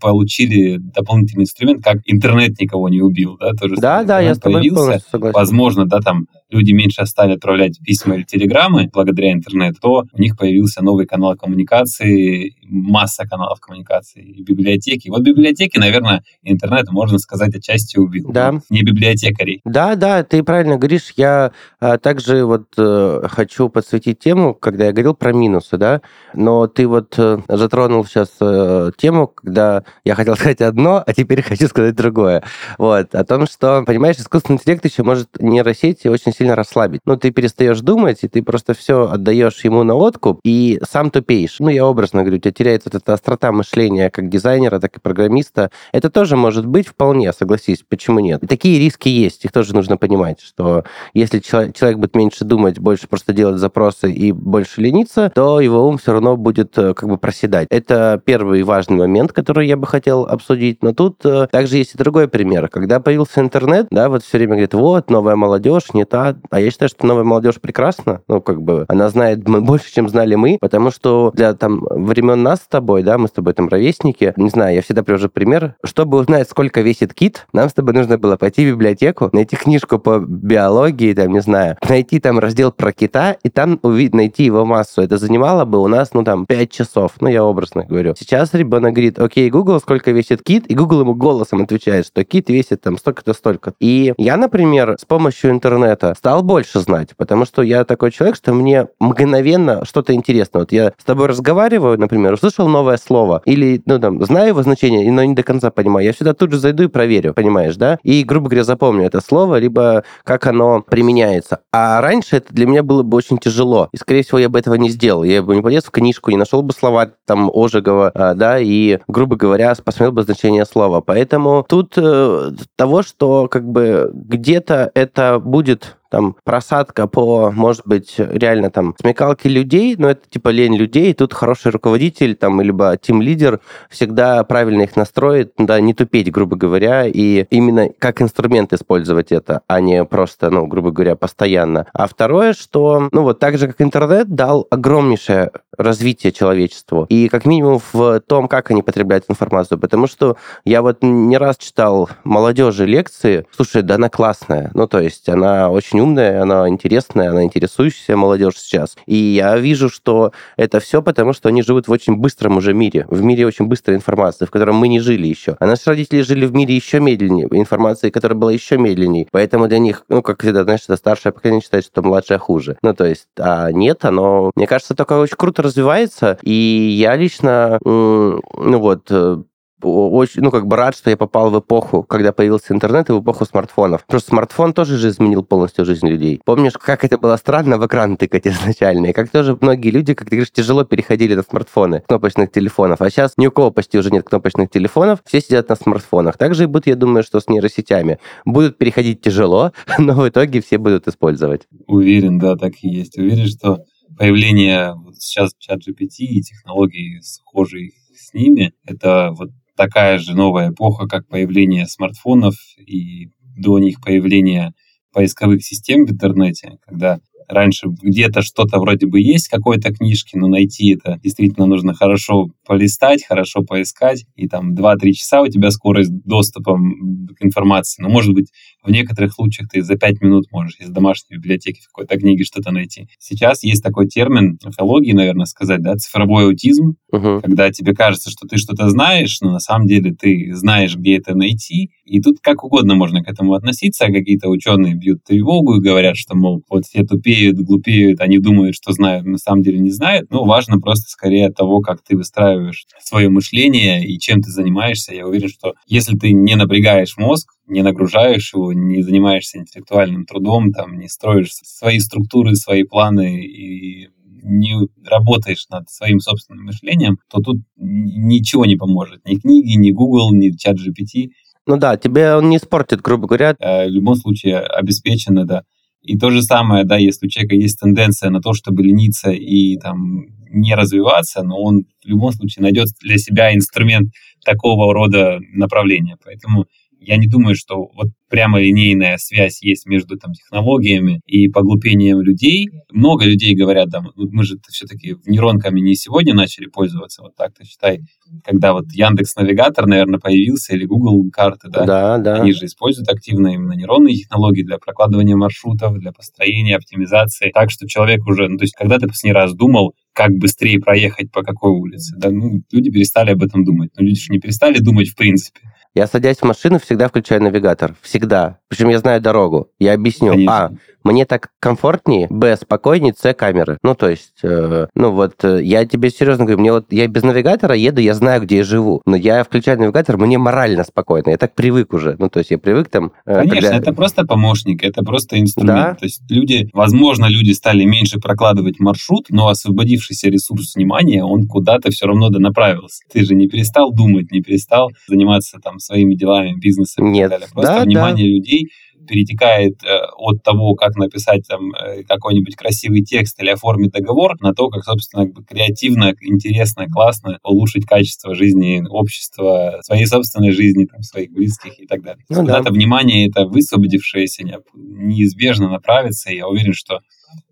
получили дополнительный инструмент, как интернет никого не убил, да, тоже да, да, я с тобой появился, согласен. возможно, да, там люди меньше стали отправлять письма или телеграммы благодаря интернету, то у них появился новый канал коммуникации, масса каналов коммуникации и библиотеки. Вот библиотеки, наверное, интернет, можно сказать, отчасти убил. Да. Не библиотекарей. Да, да, ты правильно говоришь. Я а, также вот а, хочу подсветить тему, когда я говорил про минусы, да, но ты вот а, затронул сейчас а, тему, когда я хотел *laughs* сказать одно, а теперь хочу сказать другое. Вот, о том, что, понимаешь, искусственный интеллект еще может нейросети очень сильно расслабить. Ну, ты перестаешь думать, и ты просто все отдаешь ему на лодку, и сам тупеешь. Ну, я образно говорю, у тебя теряется вот эта острота мышления как дизайнера, так и программиста. Это тоже может быть вполне, согласись, почему нет? И такие риски есть, их тоже нужно понимать, что если человек будет меньше думать, больше просто делать запросы и больше лениться, то его ум все равно будет э, как бы проседать. Это первый важный момент, который я бы хотел обсудить. Но тут э, также есть и другой пример. Когда появился интернет, да, вот все время говорят, вот, новая молодежь, не та, а я считаю, что новая молодежь прекрасна. Ну, как бы, она знает больше, чем знали мы, потому что для там времен нас с тобой, да, мы с тобой там ровесники, не знаю, я всегда привожу пример. Чтобы узнать, сколько весит кит, нам с тобой нужно было пойти в библиотеку, найти книжку по биологии, там, не знаю, найти там раздел про кита, и там увидеть, найти его массу. Это занимало бы у нас, ну, там, 5 часов. Ну, я образно говорю. Сейчас ребенок говорит, окей, Google, сколько весит кит, и Google ему голосом отвечает, что кит весит там столько-то, столько. И я, например, с помощью интернета стал больше знать, потому что я такой человек, что мне мгновенно что-то интересно. Вот я с тобой разговариваю, например, услышал новое слово, или, ну, там, знаю его значение, но не до конца понимаю. Я сюда тут же зайду и проверю, понимаешь, да? И, грубо говоря, запомню это слово, либо как оно применяется. А раньше это для меня было бы очень тяжело. И, скорее всего, я бы этого не сделал. Я бы не полез в книжку, не нашел бы слова там Ожегова, а, да, и, грубо говоря, посмотрел бы значение слова. Поэтому тут э, того, что как бы где-то это будет там просадка по, может быть, реально там смекалке людей, но это типа лень людей, тут хороший руководитель там, либо тим-лидер всегда правильно их настроит, да, не тупеть, грубо говоря, и именно как инструмент использовать это, а не просто, ну, грубо говоря, постоянно. А второе, что, ну, вот так же, как интернет дал огромнейшее развитие человечеству, и как минимум в том, как они потребляют информацию, потому что я вот не раз читал молодежи лекции, слушай, да она классная, ну, то есть она очень умная, она интересная, она интересующаяся молодежь сейчас. И я вижу, что это все потому, что они живут в очень быстром уже мире, в мире очень быстрой информации, в котором мы не жили еще. А наши родители жили в мире еще медленнее, информации, которая была еще медленнее. Поэтому для них, ну, как всегда, знаешь, это старшее поколение считает, что младшее хуже. Ну, то есть, а нет, оно, мне кажется, только очень круто развивается. И я лично, ну вот, э, очень, ну, как бы рад, что я попал в эпоху, когда появился интернет, и в эпоху смартфонов. Просто смартфон тоже же изменил полностью жизнь людей. Помнишь, как это было странно в экран тыкать изначально? И как тоже многие люди, как ты говоришь, тяжело переходили на смартфоны, кнопочных телефонов. А сейчас ни у кого почти уже нет кнопочных телефонов, все сидят на смартфонах. Также и будет, я думаю, что с нейросетями. Будут переходить тяжело, *laughs* но в итоге все будут использовать. Уверен, да, так и есть. Уверен, что появление вот сейчас чат GPT и технологий, схожие с ними, это вот такая же новая эпоха, как появление смартфонов и до них появление поисковых систем в интернете, когда раньше где-то что-то вроде бы есть какой-то книжки, но найти это действительно нужно хорошо полистать, хорошо поискать, и там 2-3 часа у тебя скорость доступа к информации. Но, может быть, в некоторых случаях ты за 5 минут можешь из домашней библиотеки в какой-то книге что-то найти. Сейчас есть такой термин, эфологии, наверное, сказать, да, цифровой аутизм, угу. когда тебе кажется, что ты что-то знаешь, но на самом деле ты знаешь, где это найти. И тут как угодно можно к этому относиться. Какие-то ученые бьют тревогу и говорят, что, мол, вот все тупеют, глупеют, они думают, что знают, на самом деле не знают. Ну, важно просто скорее от того, как ты выстраиваешь свое мышление и чем ты занимаешься. Я уверен, что если ты не напрягаешь мозг, не нагружаешь его, не занимаешься интеллектуальным трудом, там, не строишь свои структуры, свои планы и не работаешь над своим собственным мышлением, то тут ничего не поможет. Ни книги, ни Google, ни чат GPT. Ну да, тебе он не испортит, грубо говоря. Э, в любом случае обеспечено, да. И то же самое, да, если у человека есть тенденция на то, чтобы лениться и там не развиваться, но он в любом случае найдет для себя инструмент такого рода направления. Поэтому я не думаю, что вот прямо линейная связь есть между там, технологиями и поглупением людей. Много людей говорят, да, мы же все-таки нейронками не сегодня начали пользоваться, вот так-то считай, когда вот Яндекс Навигатор, наверное, появился, или Google карты, да, да, да. они же используют активно именно нейронные технологии для прокладывания маршрутов, для построения, оптимизации. Так что человек уже, ну, то есть когда ты последний раз думал, как быстрее проехать по какой улице, да, ну, люди перестали об этом думать. Но люди же не перестали думать в принципе. Я, садясь в машину, всегда включаю навигатор. Всегда. Причем я знаю дорогу. Я объясню. Конечно. А, мне так комфортнее, б, спокойнее, с, камеры. Ну, то есть, э, ну вот, э, я тебе серьезно говорю, мне вот, я без навигатора еду, я знаю, где я живу, но я включаю навигатор, мне морально спокойно, я так привык уже, ну, то есть, я привык там... Э, Конечно, когда... это просто помощник, это просто инструмент. Да? То есть, люди, возможно, люди стали меньше прокладывать маршрут, но освободившийся ресурс внимания, он куда-то все равно донаправился. Ты же не перестал думать, не перестал заниматься там своими делами, бизнесом Нет. и так далее. Просто да, внимание да. людей перетекает э, от того, как написать там э, какой-нибудь красивый текст или оформить договор, на то, как, собственно, креативно, интересно, классно улучшить качество жизни общества, своей собственной жизни, там, своих близких и так далее. Ну, Куда-то да. внимание это высвободившееся неизбежно направится, и я уверен, что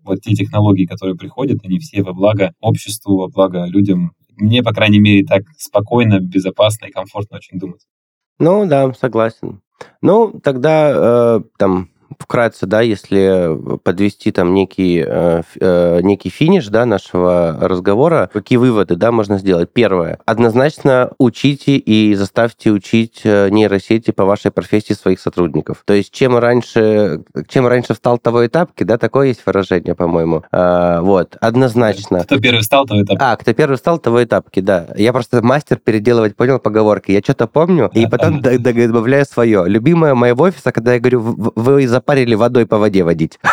вот те технологии, которые приходят, они все во благо обществу, во благо людям. Мне, по крайней мере, так спокойно, безопасно и комфортно очень думать. Ну да, согласен. Ну, тогда э, там вкратце, да, если подвести там некий, э, э, некий финиш, да, нашего разговора, какие выводы, да, можно сделать? Первое. Однозначно учите и заставьте учить э, нейросети по вашей профессии своих сотрудников. То есть чем раньше, чем раньше встал того этапки, да, такое есть выражение, по-моему. А, вот, однозначно. Кто первый встал, того этапки. А, кто первый встал, того этапки, да. Я просто мастер переделывать, понял, поговорки. Я что-то помню, и потом добавляю свое. Любимое моего офиса, когда я говорю, вы за запарили водой по воде водить. *laughs*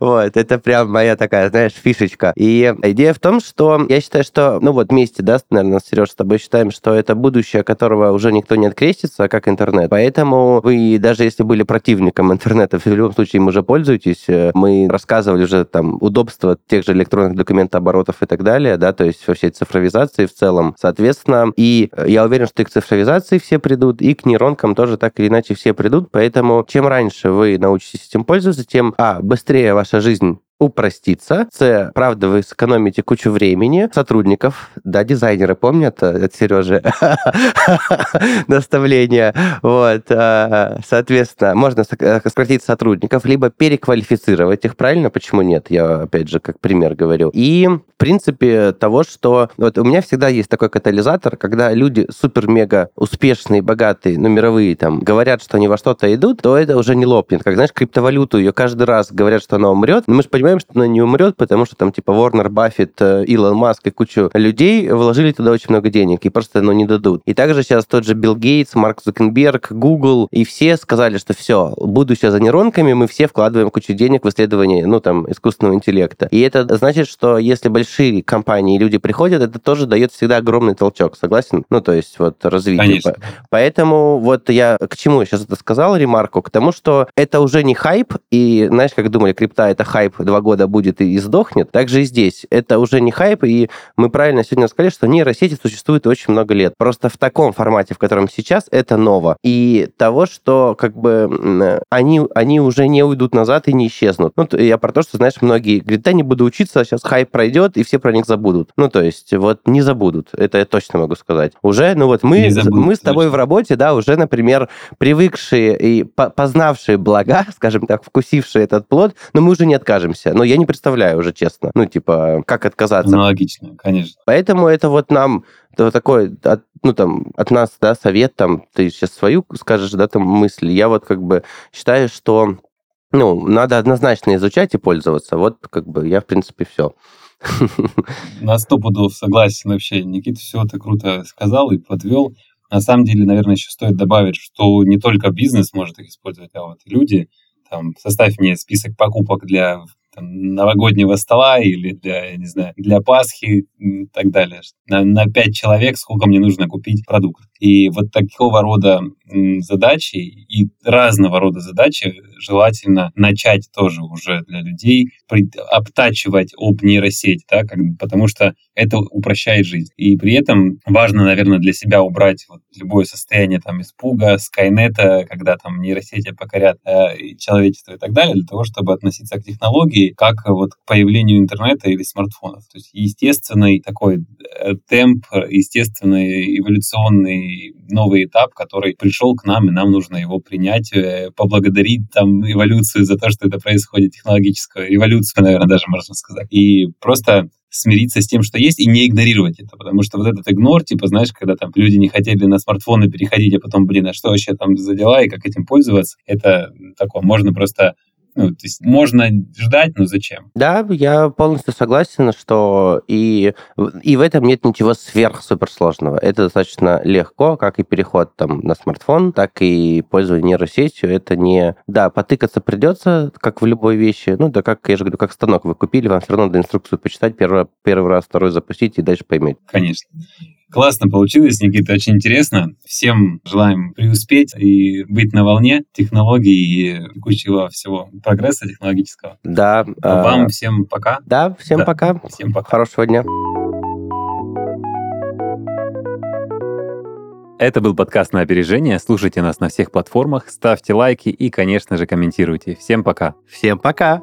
Вот, это прям моя такая, знаешь, фишечка. И идея в том, что я считаю, что, ну вот вместе, да, наверное, Сереж, с тобой считаем, что это будущее, которого уже никто не открестится, как интернет. Поэтому вы, даже если были противником интернета, в любом случае им уже пользуетесь. Мы рассказывали уже там удобства тех же электронных документооборотов и так далее, да, то есть во всей цифровизации в целом. Соответственно, и я уверен, что и к цифровизации все придут, и к нейронкам тоже так или иначе все придут, поэтому чем раньше вы научитесь этим пользоваться, тем, а, быстрее ваша жизнь упроститься. С, правда, вы сэкономите кучу времени. Сотрудников, да, дизайнеры помнят э, от Сережи *laughs* наставления. Вот, э, соответственно, можно э, сократить сотрудников, либо переквалифицировать их, правильно? Почему нет? Я, опять же, как пример говорю. И, в принципе, того, что... Вот у меня всегда есть такой катализатор, когда люди супер-мега успешные, богатые, ну, мировые, там, говорят, что они во что-то идут, то это уже не лопнет. Как, знаешь, криптовалюту, ее каждый раз говорят, что она умрет, но мы же понимаем, понимаем, что она не умрет, потому что там типа Warner Баффет, э, Илон Маск и кучу людей вложили туда очень много денег и просто ну, не дадут. И также сейчас тот же Билл Гейтс, Марк Зукенберг, Google и все сказали, что все, будущее за нейронками, мы все вкладываем кучу денег в исследование, ну там, искусственного интеллекта. И это значит, что если большие компании и люди приходят, это тоже дает всегда огромный толчок, согласен? Ну, то есть вот развитие. Конечно. Поэтому вот я к чему сейчас это сказал, ремарку? К тому, что это уже не хайп, и знаешь, как думали, крипта это хайп два два года будет и сдохнет, так же и здесь. Это уже не хайп, и мы правильно сегодня сказали, что нейросети существуют очень много лет. Просто в таком формате, в котором сейчас, это ново. И того, что как бы они, они уже не уйдут назад и не исчезнут. Ну, я про то, что, знаешь, многие говорят, да, не буду учиться, а сейчас хайп пройдет, и все про них забудут. Ну, то есть, вот не забудут. Это я точно могу сказать. Уже, ну вот мы, забудут, мы с тобой точно. в работе, да, уже, например, привыкшие и познавшие блага, *laughs* скажем так, вкусившие этот плод, но мы уже не откажемся версия. Но я не представляю уже, честно. Ну, типа, как отказаться. Аналогично, конечно. Поэтому это вот нам это такой, от, ну, там, от нас, да, совет, там, ты сейчас свою скажешь, да, там, мысли. Я вот как бы считаю, что, ну, надо однозначно изучать и пользоваться. Вот, как бы, я, в принципе, все. *laughs* На сто пудов согласен вообще. Никита все это круто сказал и подвел. На самом деле, наверное, еще стоит добавить, что не только бизнес может их использовать, а вот люди. Там, составь мне список покупок для там, новогоднего стола или для, не знаю, для Пасхи и так далее. На, на 5 человек сколько мне нужно купить продуктов. И вот такого рода задачи и разного рода задачи желательно начать тоже уже для людей, обтачивать об нейросеть, да, как, потому что это упрощает жизнь. И при этом важно, наверное, для себя убрать вот любое состояние там испуга, скайнета, когда там нейросети покорят э, человечество и так далее, для того, чтобы относиться к технологии как вот к появлению интернета или смартфонов. То есть естественный такой э, темп, естественный эволюционный новый этап, который пришел к нам, и нам нужно его принять, э, поблагодарить там эволюцию за то, что это происходит, технологическую эволюцию, наверное, даже можно сказать. И просто смириться с тем, что есть, и не игнорировать это. Потому что вот этот игнор, типа, знаешь, когда там люди не хотели на смартфоны переходить, а потом, блин, а что вообще там за дела и как этим пользоваться, это такое, можно просто ну, то есть можно ждать, но зачем? Да, я полностью согласен, что и, и в этом нет ничего сверхсуперсложного. Это достаточно легко, как и переход там на смартфон, так и пользование нейросетью. Это не... Да, потыкаться придется, как в любой вещи. Ну, да, как я же говорю, как станок вы купили, вам все равно надо инструкцию почитать, первый, первый раз, второй запустить и дальше поймете. Конечно. Классно получилось, Никита, очень интересно. Всем желаем преуспеть и быть на волне технологий и текущего всего прогресса технологического. Да. А вам а... всем пока. Да, всем да. пока. Всем пока. Хорошего дня. Это был подкаст на опережение. Слушайте нас на всех платформах, ставьте лайки и, конечно же, комментируйте. Всем пока. Всем пока.